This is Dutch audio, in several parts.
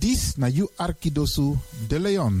Dis na you Arkidosu de Leon.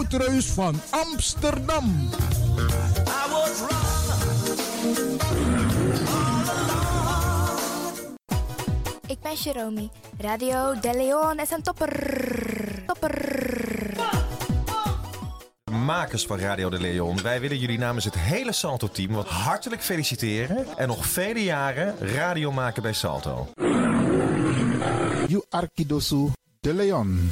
Woutreus van Amsterdam. Ik ben Jerome. Radio De Leon is een topper. Topper. Makers van Radio de Leon, wij willen jullie namens het hele Salto-team wat hartelijk feliciteren en nog vele jaren radio maken bij Salto. You Arkidosu de Leon.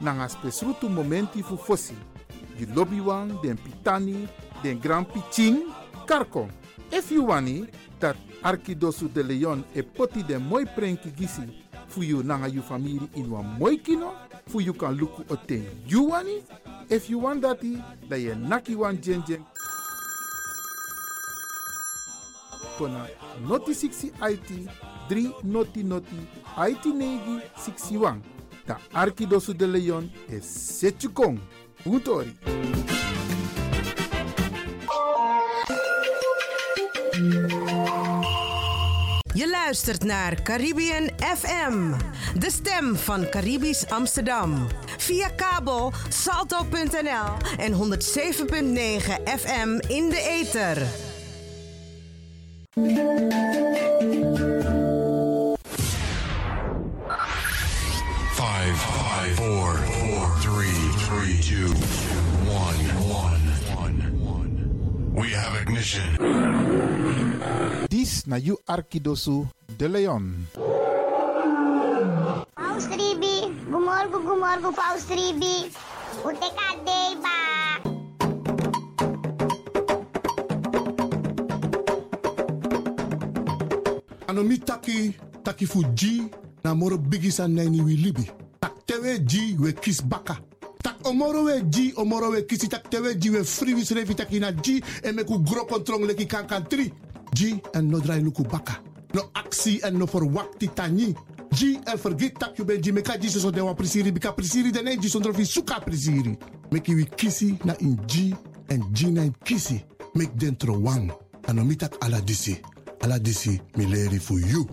nanga spesrutu momenti fu fosi. You lobby wan, den pitani, den grand piching, karko. If you wani, dat Arkidosu de Leon e poti den moi prenki gisi fu you nanga you family in wan moi kino, fu you kan luku o ten you wani. If you want dati, da naki wan jen kona noti 60 IT 3 noti noti IT negi 61. Ta de Leon e Setchukong. Utori. Je luistert naar Caribbean FM, de stem van Caribisch Amsterdam. Via kabel salto.nl en 107.9 FM in de ether. Five, five, four, four, three, three, two, one, one, one, one. We have ignition. Dis na you Arkidosu de Leon. Paus Ribi, gumorgo gumorgo Paus Ribi. Ute kadei ba. ano mi taki taki fu ji na moro bigi san nani wi libi tewe ji we kis baka. Tak omoro we ji omoro we kisi. Tak tewe ji we free wis revi. Taki na ji e me ku gro kontrong leki kan kan tri. Ji en no drai luku baka. No aksi en no for wakti tani ji en forget tak you ben ji. Me ka ji so de wa prisiri. Bika prisiri de ne ji sondro fi suka prisiri. Meki wi kisi na in ji en ji na in kisi. Mek dentro wang ano mi tak ala disi. Ala disi mi leri fu you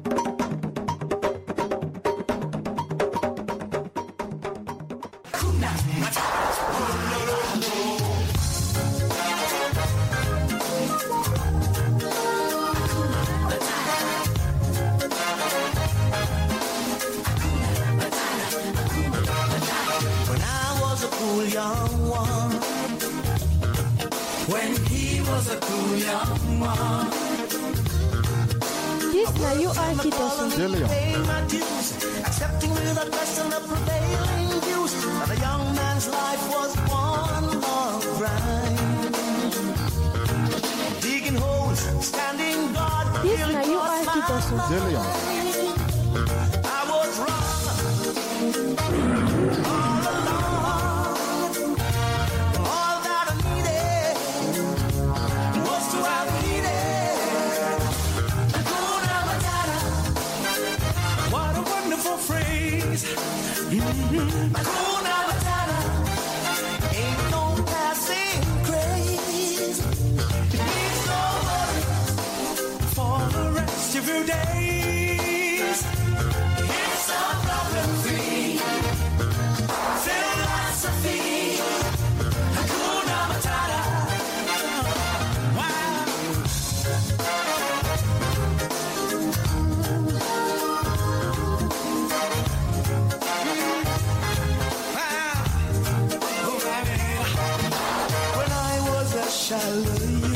shallow you.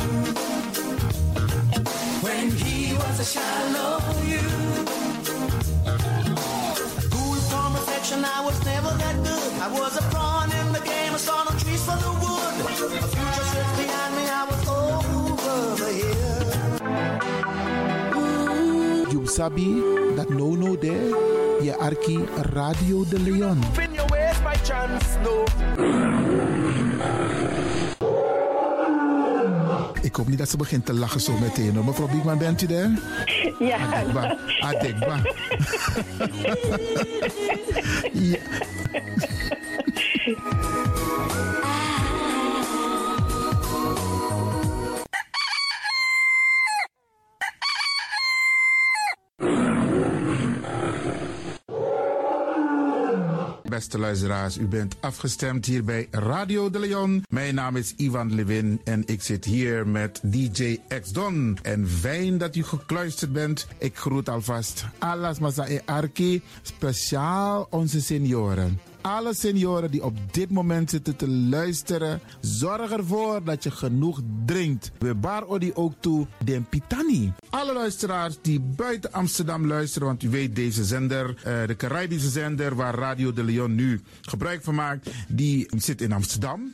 When he was a shallow you. Cool from affection, I was never that good. I was a pawn in the game, I saw no trees for the wood. A future sits behind me, I was over the hill. You sabi that no no there. Je arki Radio de Leon. Spin your ways by chance, no. Ik hoop niet dat ze begint te lachen zo meteen. hoor. Mevrouw Biekman, bent u daar? Ja. Adekba. Adekba. ja. Beste u bent afgestemd hier bij Radio de Leon. Mijn naam is Ivan Levin en ik zit hier met DJ X Don. En fijn dat u gekluisterd bent. Ik groet alvast Alas Masa e Arki, speciaal onze senioren. Alle senioren die op dit moment zitten te luisteren, zorg ervoor dat je genoeg drinkt. We bar odi ook toe den pitani. Alle luisteraars die buiten Amsterdam luisteren, want u weet deze zender, eh, de Caribische zender waar Radio de Leon nu gebruik van maakt, die zit in Amsterdam.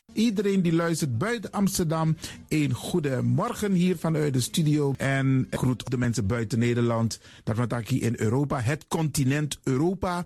Iedereen die luistert buiten Amsterdam, een goede morgen hier vanuit de studio. En groet de mensen buiten Nederland, dat we in Europa, het continent Europa.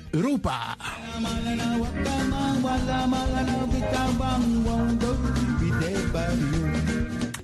Europa.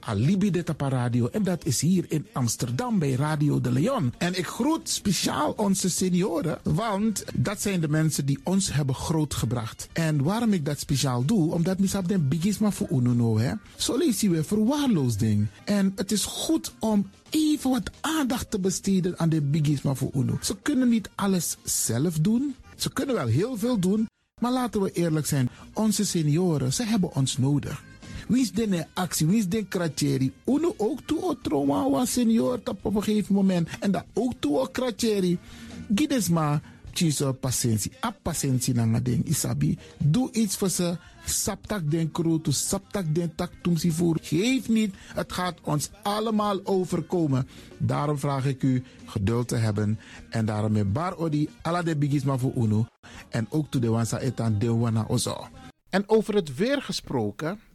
Alibi de Radio. En dat is hier in Amsterdam bij Radio de Leon. En ik groet speciaal onze senioren, want dat zijn de mensen die ons hebben grootgebracht. En waarom ik dat speciaal doe, omdat misap den bigisma voor ununo, hè. Zo lees je weer verwaarloosding. En het is goed om even wat aandacht te besteden aan de bigisma voor uno. Ze kunnen niet alles zelf doen. Ze kunnen wel heel veel doen, maar laten we eerlijk zijn. Onze senioren, ze hebben ons nodig. Wie is de actie? Wie is de kratjeri? Uno ook toe o trauma senior op een gegeven moment. En dat ook toe o kratjeri. Gides maar chiso patiëntie. A patiëntie na ding isabi. Doe iets voor ze. Saptak den kroto, saptak den tak tumsi voer. Geef niet, het gaat ons allemaal overkomen. Daarom vraag ik u geduld te hebben. En daarom met bar odi ala de bigisma voor uno. En ook to de wansa etan de wana ozo. En over het weer gesproken,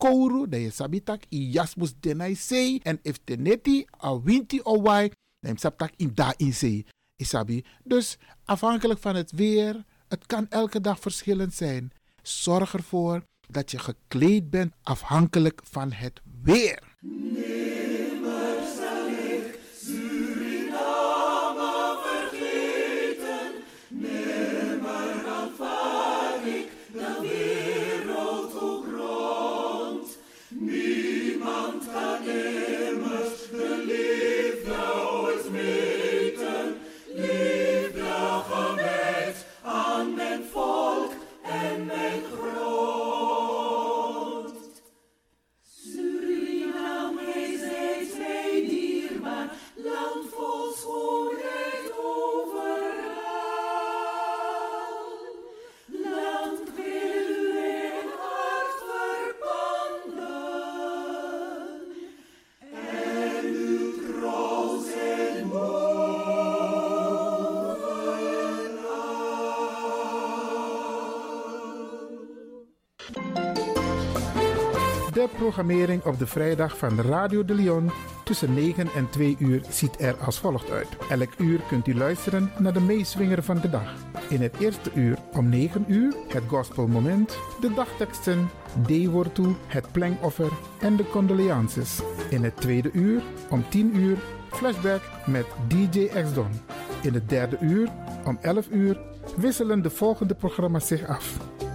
kouru, dan je sabitak i jasmus denai sei. En if a winti o wai, dan in da in sei. Isabi. Dus afhankelijk van het weer, het kan elke dag verschillend zijn. Zorg ervoor dat je gekleed bent afhankelijk van het weer. Programmering op de vrijdag van Radio de Leon tussen 9 en 2 uur ziet er als volgt uit. Elk uur kunt u luisteren naar de meeswinger van de dag. In het eerste uur om 9 uur het gospelmoment, de dagteksten, toe, het plengoffer en de condoleances. In het tweede uur om 10 uur flashback met DJ X-Don. In het derde uur om 11 uur wisselen de volgende programma's zich af.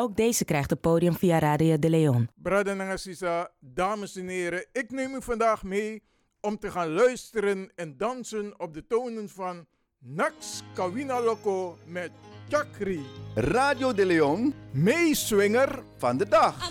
Ook deze krijgt het podium via Radio de Leon. Brada Nangasisa, dames en heren, ik neem u vandaag mee om te gaan luisteren en dansen op de tonen van Nax Kawina Loco met Chakri. Radio de Leon, meeswinger van de dag.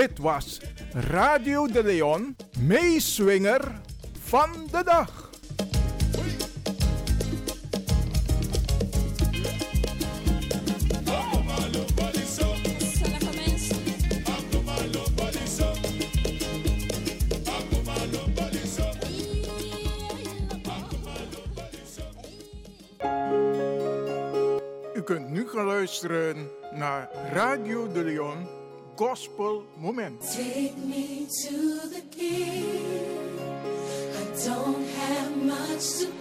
Dit was Radio de Leon, meeswinger van de dag. U kunt nu gaan luisteren naar Radio de Leon Gospel to the king. I don't have much to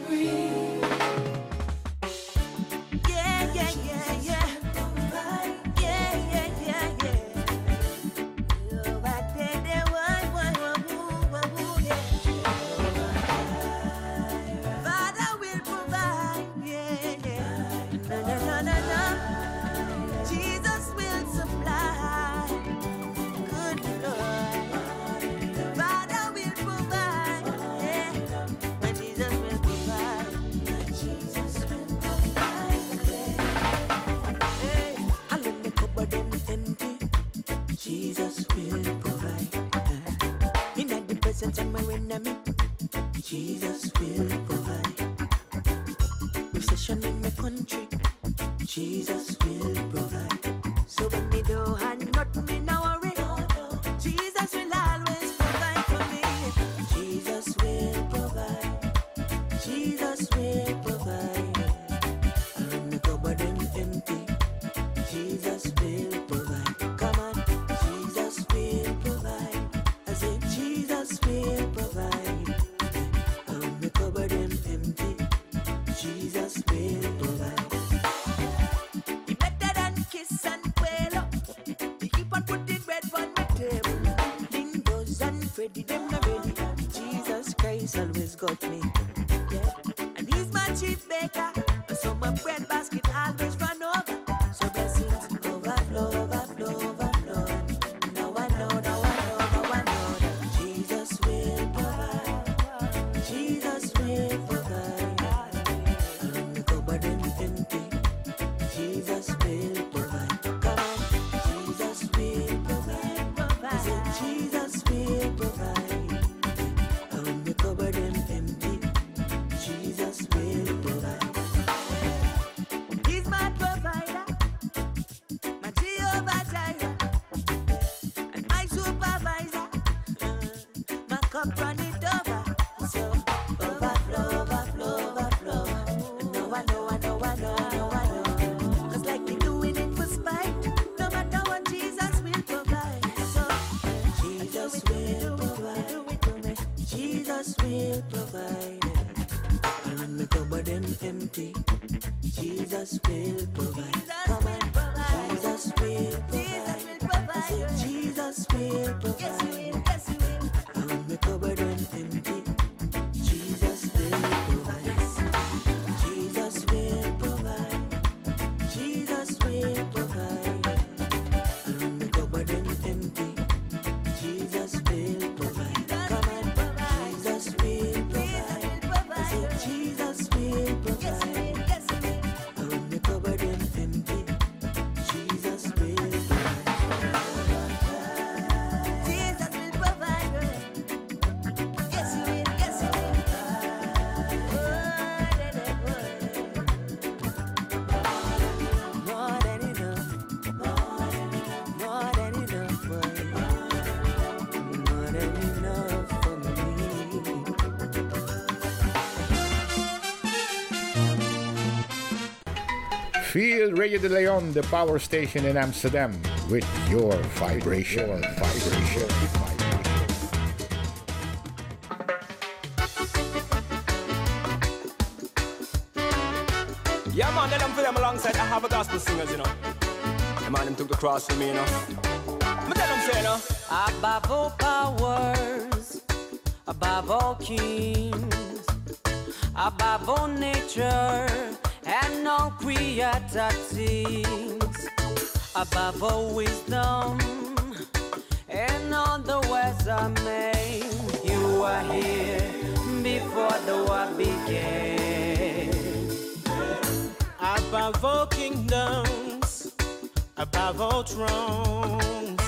got me. Feel Radio de Leon, the power station in Amsterdam, with your vibration. Your vibration. Yeah, man, then I'm them alongside I have a gospel singers, you know. The man, them took the cross for me, you know. But then I'm saying, you know. Above all powers, above all kings, above all nature and all created things above all wisdom and all the words I made. You are here before the world began. Above all kingdoms, above all thrones,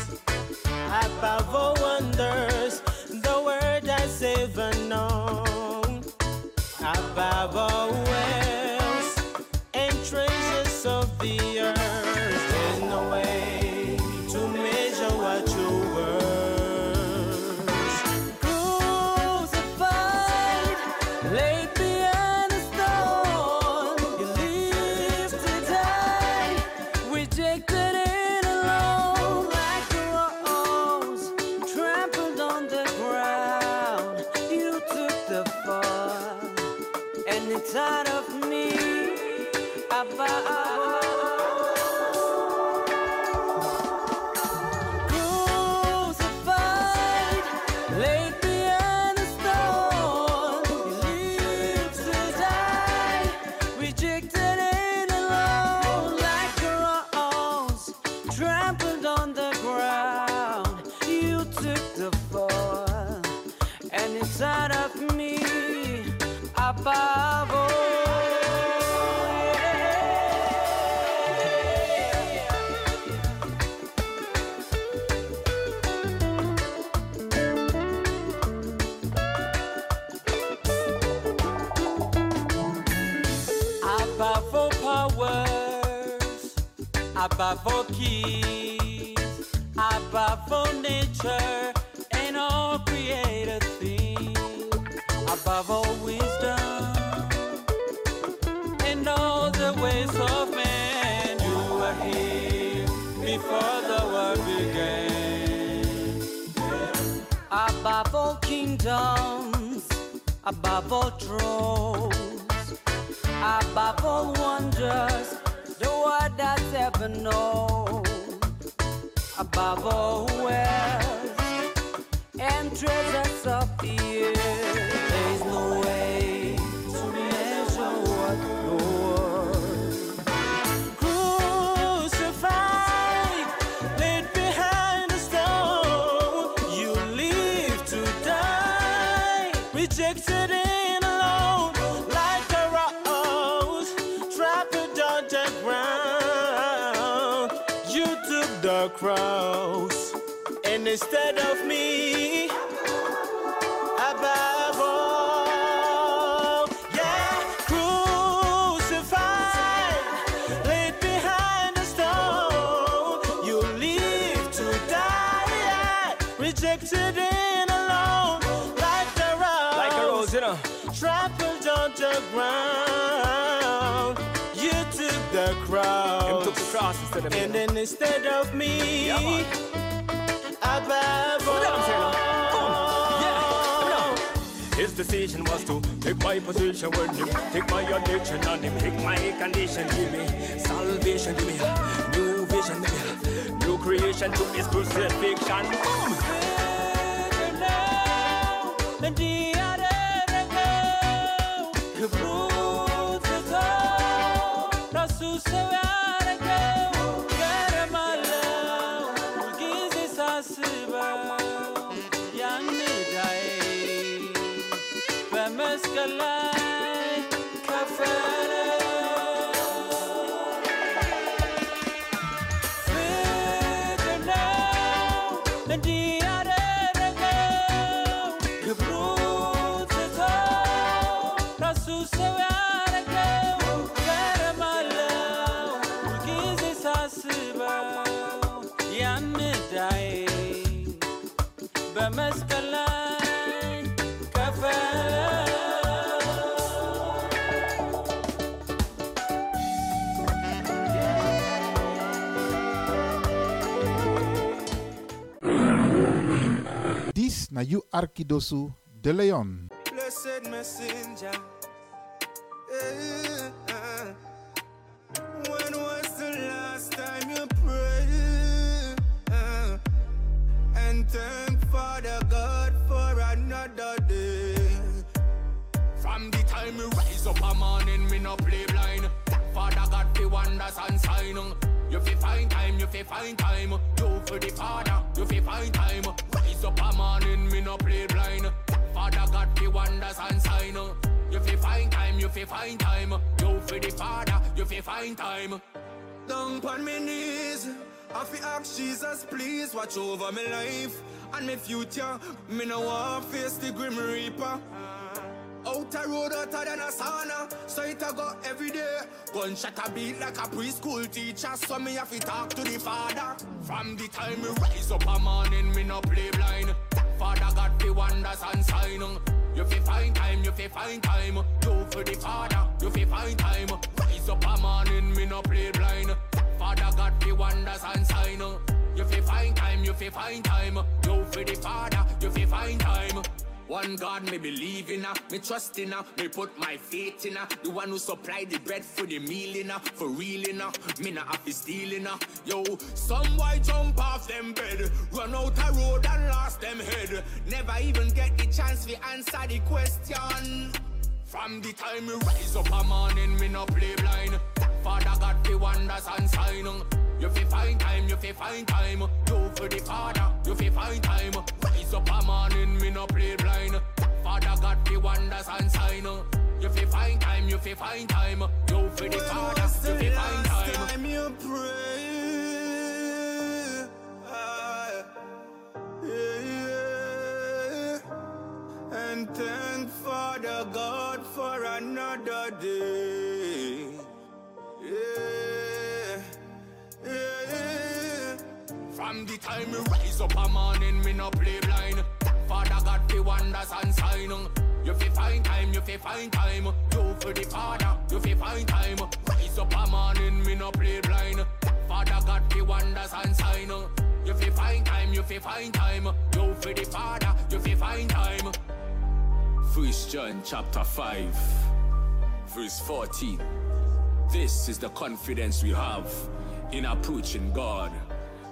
above all wonders, the word has ever known. Above all ways. dia took the fall, and inside of me, I bubble. I buy for powers, I buy for keys all nature and all created things, above all wisdom and all the ways of man. You were here before the world began. Above all kingdoms, above all thrones, above all wonders the world has ever known, above all wealth and treasures of the instead of me, above all, yeah, crucified, laid behind a stone. You live to die, rejected and alone, like a rose, Like a rose, you know. trampled on the ground. You took the cross, Him took the cross instead of me. and then instead of me, Yeah, his decision was to take my position when him. Take my addiction and him. Take my condition. Give me salvation, give me new vision, give me new creation to his crucifixion. Boom! Na you Arkidosu de Leon. Blessed messenger. Eh, eh. When was the last time you prayed? Eh, And thank Father God for another day. From the time me rise up a morning, me no play blind. Father God fi wonders and sign. You fi find time, you fi find time. Do for the Father, you fi find time. Morning, me no play blind. Father God fi wonders and sign. You fi find time, you fi find time. You for the Father, you fi find time. Down on my knees, I fi ask Jesus, please watch over my life and my future. Me no want face the grim reaper. Out a road hotter than a sauna, so it a go every day. Gunshot a beat like a preschool teacher, so me have to talk to the father. From the time me rise up a morning, me no play blind. Father God fi wonders and sign. You fi find time, you fi find time. Do for the Father, you fi find time. Rise up a morning, me no play blind. Father God fi wonders and sign. You fi find time, you fi find time. Do for the Father, you fi find time. One God me believe in her, me trust in her, me put my faith in her. The one who supply the bread for the meal in her, for real in her. Me not have to steal in her. Yo, some boy jump off them bed, run out a road and lost them head. Never even get the chance to answer the question. From the time me rise up a morning, me no play blind. Father God fi wonders and sign. You fi find time, you fi find time. Do for the Father, you fi find time. Rise up a morning, me no play blind. Father God fi wonders and sign. You fi find time, you fi find time. Do for the Father, you fi find time. time you pray. Ah, yeah, yeah. And thank Father God for another day. From the time me rise up a morning, me no play blind. Father God wonders and sign. You fi find time, you fi find time. You for the Father, you fi find time. Rise up a morning, me no play blind. Father God wonders and sign. You fi find time, you fi find time. You for the Father, you fi find time. First John chapter 5, verse 14. This is the confidence we have in approaching God,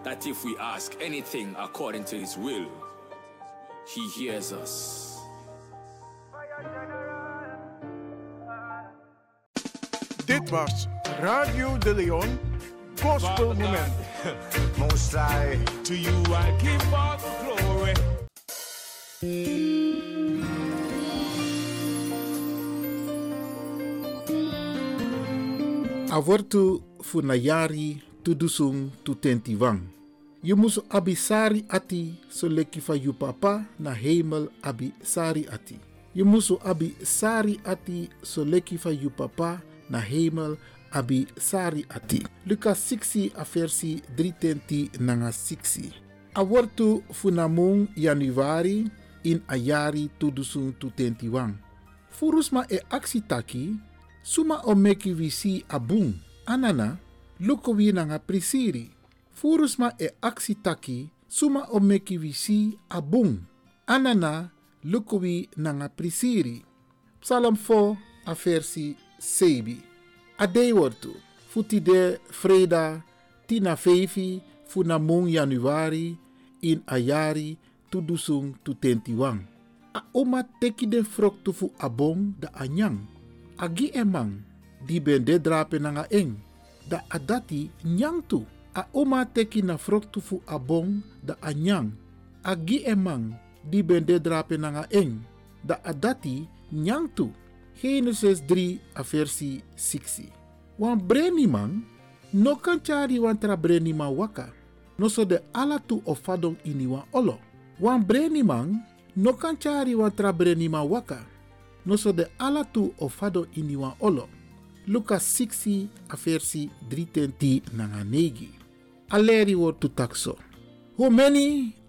that if we ask anything according to his will, he hears us. Dit was Radio De Leon Gospel Moment. Most High, to you I give all the glory. Avortu funayari tudusung tu tentiwang. Je abisari ati so leki fa papa na hemel abi sari ati. Je moest abi sari ati so leki fa papa na hemel abi sari ati. Lucas 6 a versi 3 nanga 6. Awortu funamung januari in ayari tu tentiwang. Furusma e aksi taki, suma o meki visi abung, anana, luko wi nanga prisiri. Furusma e aksi taki, suma o meki visi abung, anana, luko wi nanga prisiri. Psalm 4 a versi 7. Adei wortu, futi de freda, tina fevi, funa januari, in ayari, tudusung tu tentiwang. A oma teki den frok tu fu abong da anyang. Agi emang, di ben de drape nanga eng. Da adati nyang tu. A oma teki na fu abong da anyang. Agi emang, di ben de drape nanga eng. Da adati nyang tu. Genesis 3 a versi 6. Wan breni man, no kan chari wan tra breni waka. No so de ala tu o fadong ini wan olo. Wan breni man, no kan chari wan tra breni waka. No so de ala tu o fado ini olo. Lucas 6 a versi 3 nanga negi. Aleri wor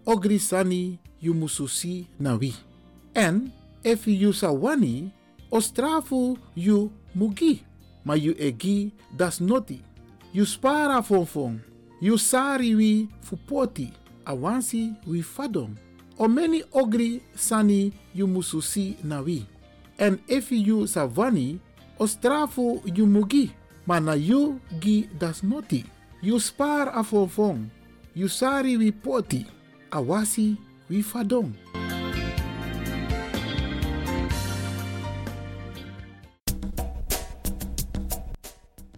ogri sani you mususi na wi. En wani, o strafu you mugi. Ma you egi das noti. You spara fonfon. You sari wi fupoti. Awansi wi fadon. O many ogri sani you mususi na wi. En you sa wani, o strafu you mugi. Ma na you gi das noti. You spar a fonfon. You sari wi poti. Awasi wi fadon.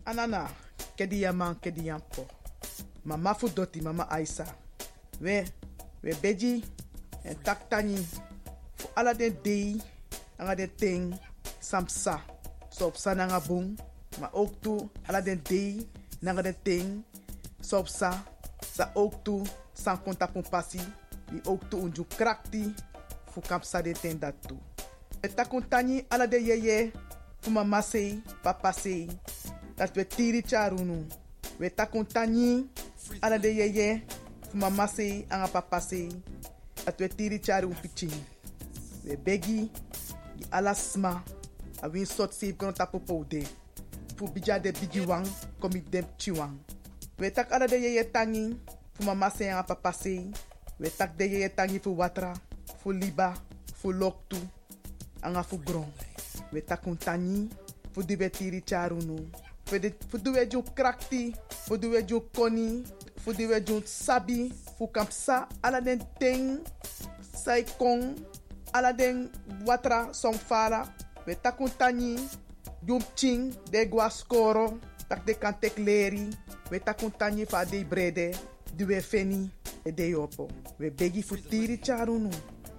Anana, kedi yaman kedi. Mama fu doti mama Aisa. We, we beji en taktani. Fu ala den dei, anga den ting, samsa. So op sa bung. Maar ook toe, ala den dei, den ting, so op sa. Sa ook toe, san konta pasi. Die ook toe unju krakti. Fu kapsa de ten dat toe. Takuntani ala de yeye. Fu mama sei, papa sei. dat we tiri charunu. We takuntani ala de yeye fu mama sei anga papa sei. Dat we tiri charu piching. We begi di ala sma a win sot save kono tapu poude. Fu bija de bigi wang komi dem chiwang. We tak ala de yeye tangi fu mama sei anga papa sei. We tak de yeye tangi fu watra, fu liba, fu loktu, anga fu gron. We takuntani fu di we tiri charunu. fu du we ju krakti, fu du we ju koni, fu du we ju sabi, fu kampsa ala den ting, sai kong, ala den watra song fala, we takun tani, ching, de gwa skoro, tak de kan tek leri, we takun fa de brede, du we feni, e de yopo. We begi fu tiri charunu,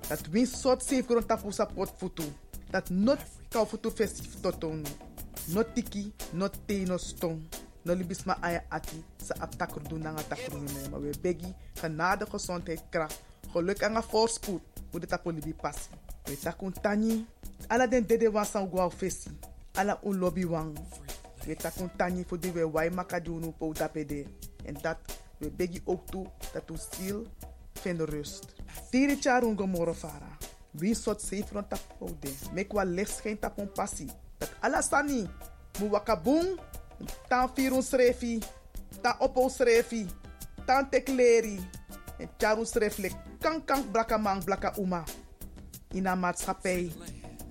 dat win sot safe gron tapu sa pot futu, dat not kau futu festif totonu. no tiki, no te, no stong. No libis ma aya ati sa aptakur doen nanga takur nu we begi genade gezondheid kracht. Geluk en voorspoed. Hoe de tapo libi passi. We takun tani. Ala den dede wan san gwa fesi. Ala un lobby wang. We takun tani voor die we wai makadunu po tapede. En dat we begi ook toe dat uw ziel vindt rust. Tiri charungo moro fara. Wie sot safe rond tap oude. Mek wa licht schijnt tap on passie. Dat alasani. Mu wakabung. Tan firun srefi. Tan oppo srefi. Tan tekleri. En charu sreflek. Kan kan braka man blaka uma. In een maatschappij.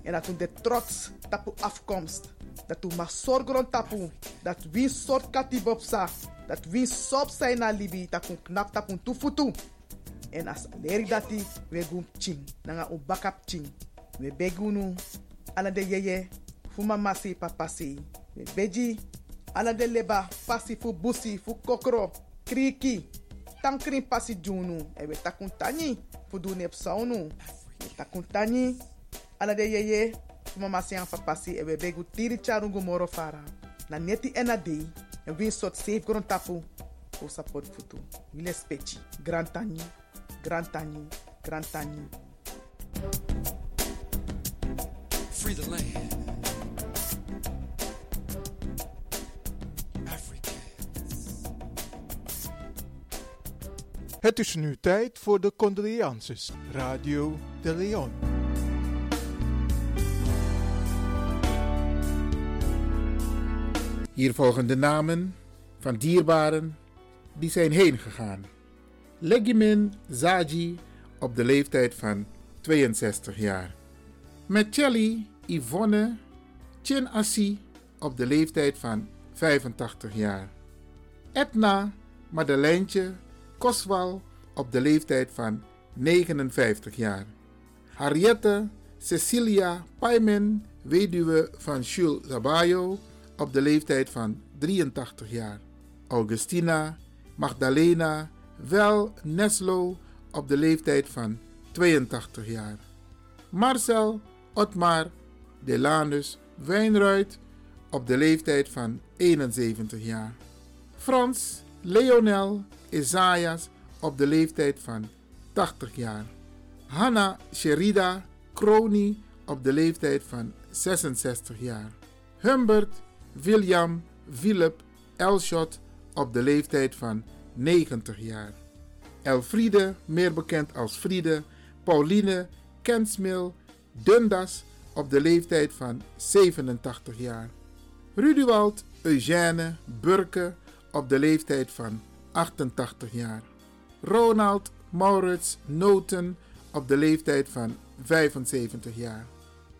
En dat u de trots tapu afkomst. Dat u mag zorgen tapu. Dat wie soort katibopsa. Dat wie sop zijn na libi. Dat kun knap tapu tufutu. En as leri dati we gum ching. Nanga u bakap ching. We begunu. Ala de yeye. Fuma masi papasi. We beji. Ala de leba. Pasi fu busi. Fu kokro. Kriki. Tankrin pasi junu. E we takun tani. Fu du nep saunu. We takun tani. Ala de yeye. Fuma masi an papasi. E we begu tiri moro fara. Na neti ena win sot safe gron support futu. Grand tani. Tani. Tani. Free the land. Het is nu tijd voor de condolences. Radio de Leon. Hier volgen de namen van dierbaren die zijn heen gegaan. Legimin Zaji op de leeftijd van 62 jaar. Mecheli Yvonne Chin Assi op de leeftijd van 85 jaar. Edna Madeleintje Op de leeftijd van 59 jaar. Harriette Cecilia Paimen, weduwe van Jules Zabayo, op de leeftijd van 83 jaar. Augustina Magdalena Wel Neslo op de leeftijd van 82 jaar. Marcel Otmar Delanus Wijnruid op de leeftijd van 71 jaar. Frans Leonel Isaias op de leeftijd van 80 jaar. Hanna Sherida Kroni op de leeftijd van 66 jaar. Humbert William Philip Elshot op de leeftijd van 90 jaar. Elfriede, meer bekend als Friede, Pauline Kensmil Dundas op de leeftijd van 87 jaar. Ruduwald Eugène Burke op de leeftijd van 88 jaar. Ronald Maurits Noten op de leeftijd van 75 jaar.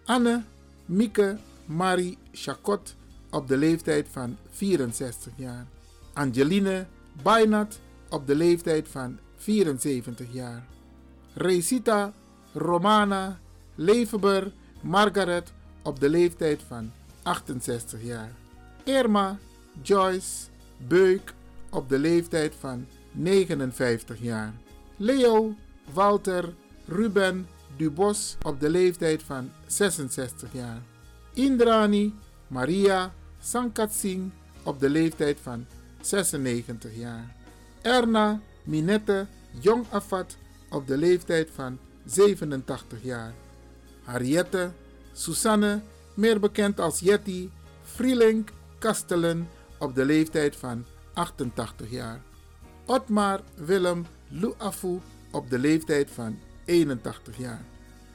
Anne Mieke Marie Chacot op de leeftijd van 64 jaar. Angeline Bainat op de leeftijd van 74 jaar. Recita Romana Levenber Margaret op de leeftijd van 68 jaar. Irma Joyce Beuk op de leeftijd van 59 jaar. Leo Walter Ruben Dubos op de leeftijd van 66 jaar. Indrani Maria Sankat Singh op de leeftijd van 96 jaar. Erna Minette Jong Afat op de leeftijd van 87 jaar. Harriette Susanne, meer bekend als Jetty, Vrielink Kastelen op de leeftijd van 88 jaar. Otmar Willem Luafu op de leeftijd van 81 jaar.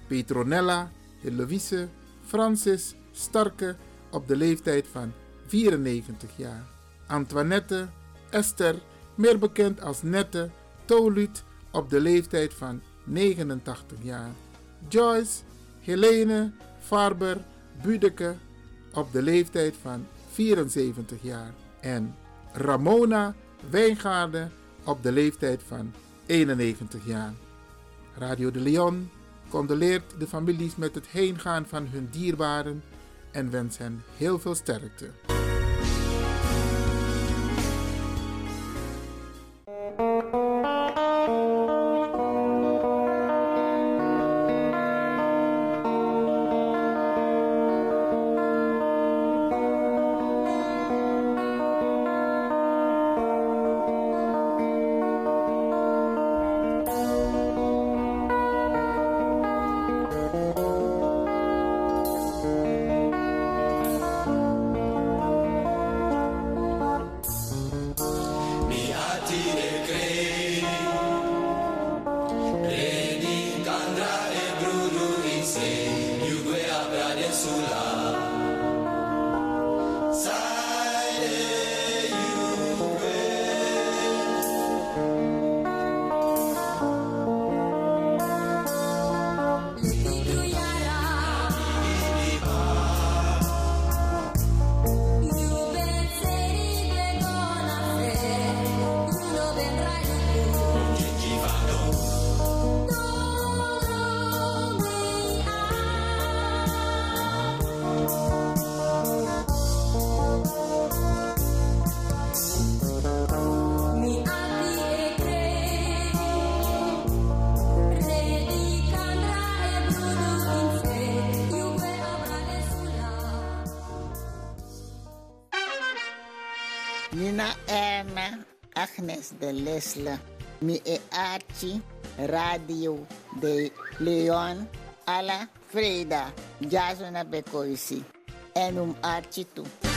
Petronella Heloïse Francis Starke op de leeftijd van 94 jaar. Antoinette Esther, meer bekend als Nette Toluut op de leeftijd van 89 jaar. Joyce Helene Farber Budeke op de leeftijd van 74 jaar. En Ramona Wijngaarden op de leeftijd van 91 jaar. Radio de Leon condoleert de families met het heengaan van hun dierbaren en wens hen heel veel sterkte. De Lesle. Mi e Radio de Leon alla Freda. Jasona Bekoisi. En um toe.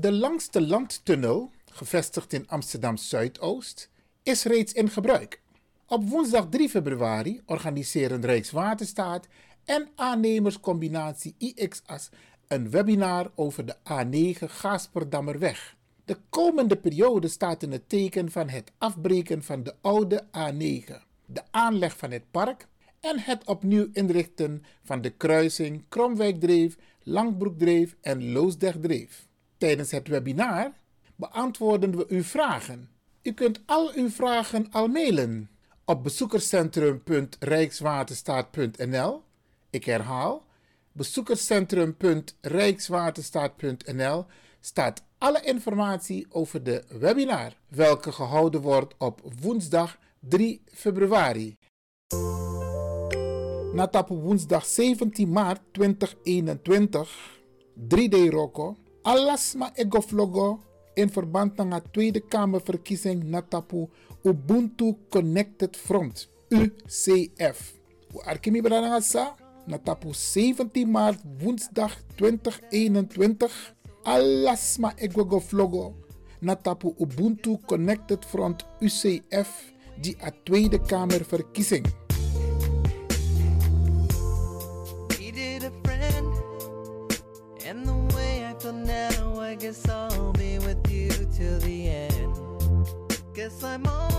De langste landtunnel, gevestigd in Amsterdam Zuidoost, is reeds in gebruik. Op woensdag 3 februari organiseren Rijkswaterstaat en aannemerscombinatie IXAS een webinar over de A9 Gaasperdammerweg. De komende periode staat in het teken van het afbreken van de oude A9, de aanleg van het park en het opnieuw inrichten van de kruising Kromwijkdreef, Langbroekdreef en Loosdrechtdreef. Tijdens het webinar beantwoorden we uw vragen. U kunt al uw vragen al mailen op bezoekerscentrum.rijkswaterstaat.nl. Ik herhaal, bezoekerscentrum.rijkswaterstaat.nl staat alle informatie over de webinar, welke gehouden wordt op woensdag 3 februari. Natap woensdag 17 maart 2021, 3D Roko, Alasma Egoflogo in verband met de Tweede Kamerverkiezing Natapu Ubuntu Connected Front, UCF. Arkimi Branagasa, Natapu 17 maart woensdag 2021 alasma egogo flogo Natapu Ubuntu Connected Front UCF die a Tweede Kamerverkiezing. Guess I'm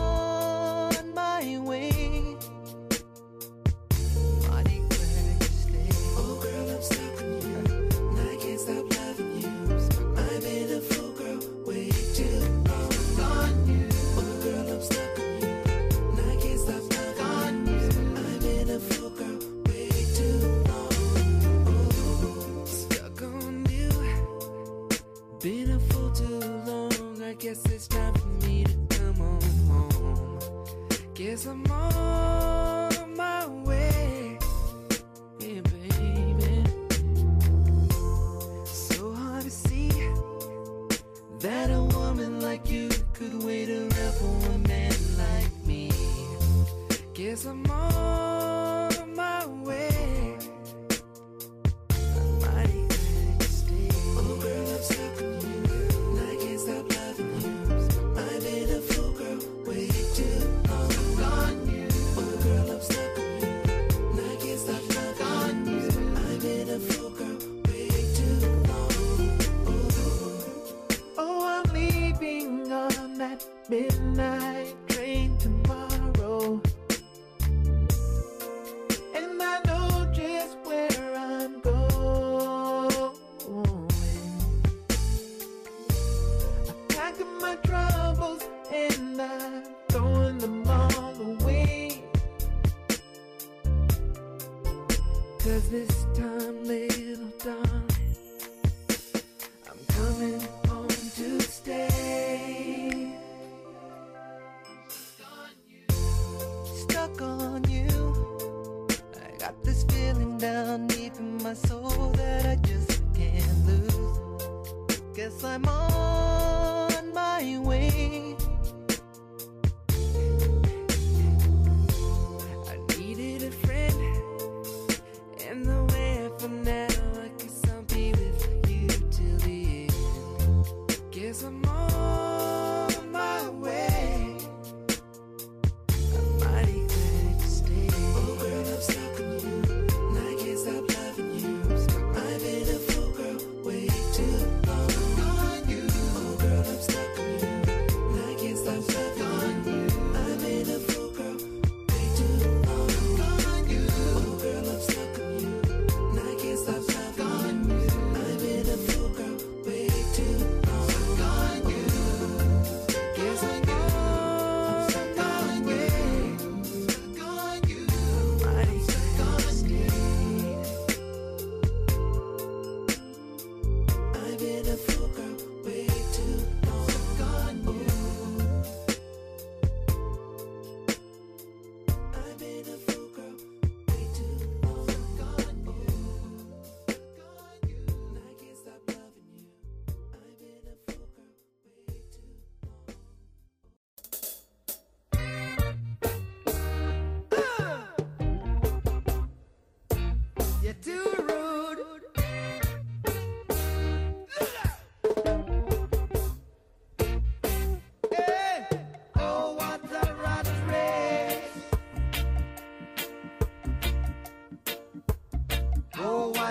my soul that I just can't lose. Guess I'm on.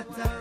what time?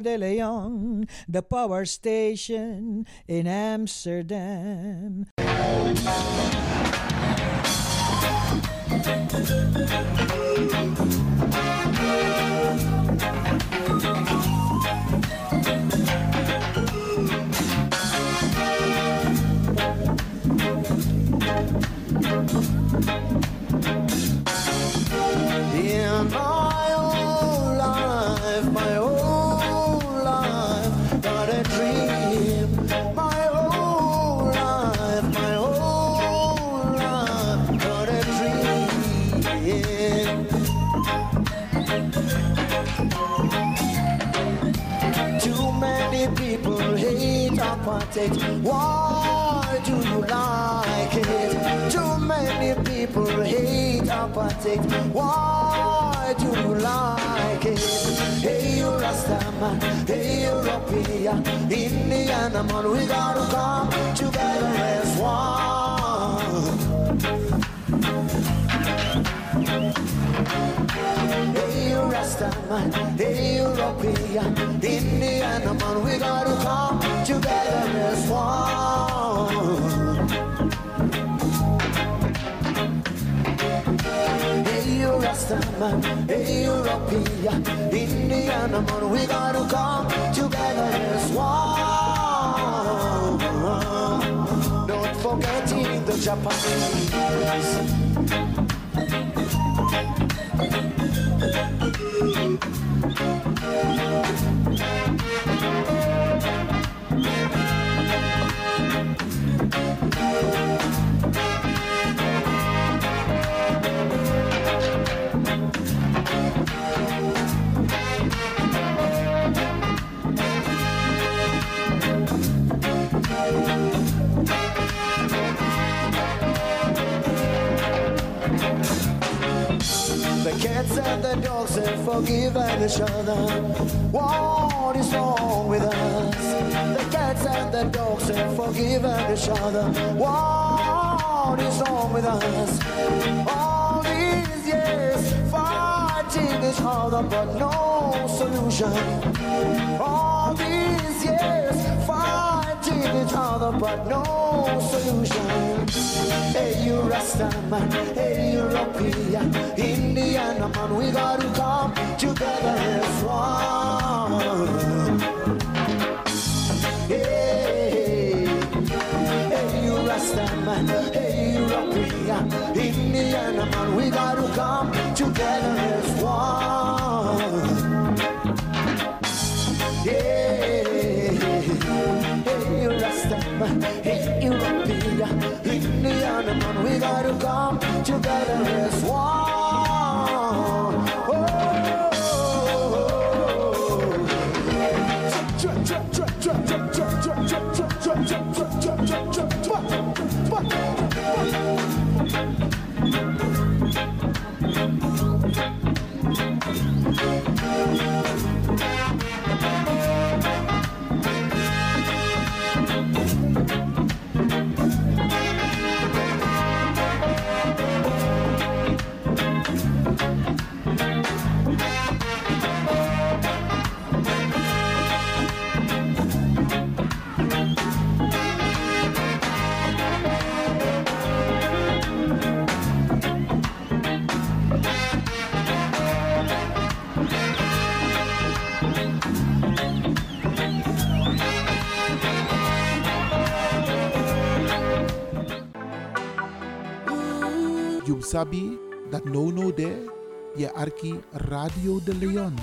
De Leon, the power station in Amsterdam. Apartheid. Why do you like it? Too many people hate apartheid. Why do you like it? Hey, you Rastaman, hey, European, Indiana man, we gotta come together as one. Hey, you Rastaman, hey, European, Indiana man, we gotta come Rastaman, hey, European, Indiana man, we gotta come together as one. Don't forget the Japanese. The cats and the dogs have forgiven each other. What is wrong with us? The cats and the dogs have forgiven each other. What is wrong with us? All these years fighting each other, but no solution. All other, but no solution. Hey, you Rastaman, hey, European, Indiana man, we gotta come together as one. Hey, hey, you hey, European, Indiana man, we gotta come together as one. Arki Radio de Leon.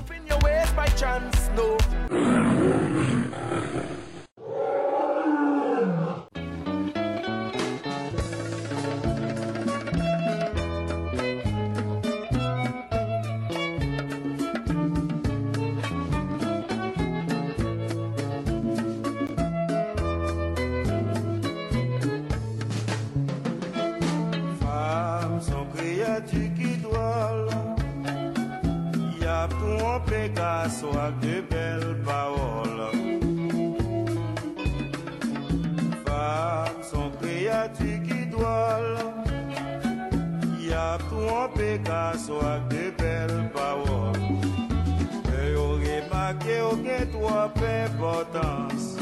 soif de belles paroles. Femmes sont créatures qui doivent. Il a trop de qu'à de belles paroles. Et au remarqué aucun trop d'importance.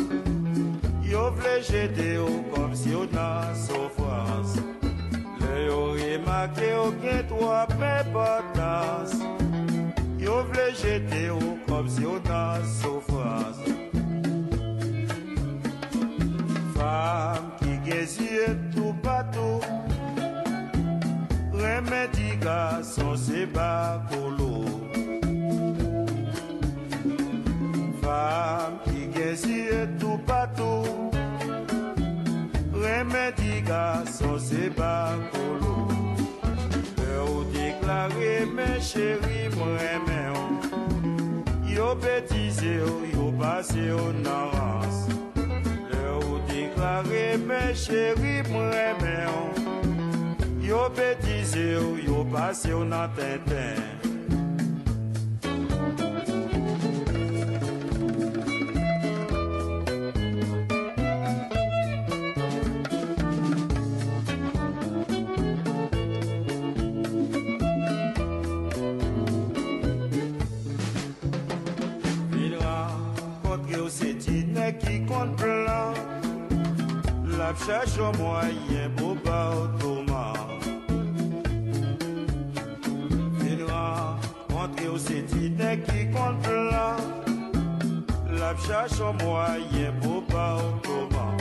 Yo vle jete yo kom si yo nan soufrans Le yo remake yo gen to apen yo vle jete ou kom si yo nan soufrans Fam ki gezye tou patou Remedi gason se bakolo Fam ki gezye tou patou Remedi gason se bakolo Mè ou deklare chéri mwen yo yo pase yo nan rans Le ou deklare men cheri mwen men yo Yo petize yo yo pase yo nan tenten cherche au moyen pour pas autrement Vin rencontrer au sétinet qui compte plan La cherche au moyen pour pas autrement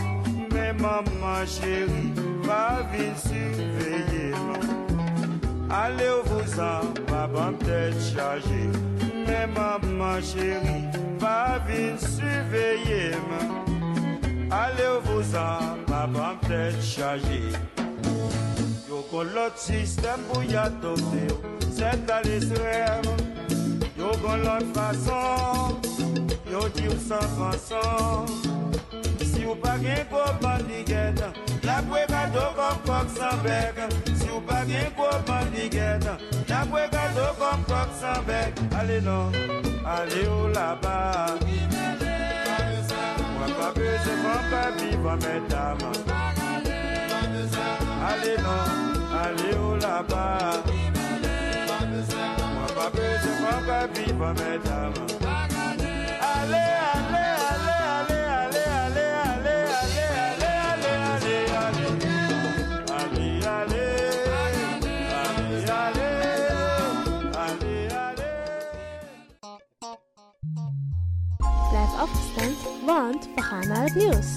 Mais maman chérie, va venir surveiller Allez vous en, papa tête chargée. Mais maman chérie, va venir surveiller. Allez vous en, avant peut-être chargé. Yo kon lot sistem pou ya tose yo, set al esrem. Yo kon lot fason, yo di ou san. Si ou pa gen kou bandiget, la pou gado kon kok san beg. Si ou pa gen kou bandiget, la pou gado kon kok san beg. Ale non, ale ou la makabezo mapapi bametama aleno aleolaba makabezo mapapi bametama ale want we gaan naar het nieuws.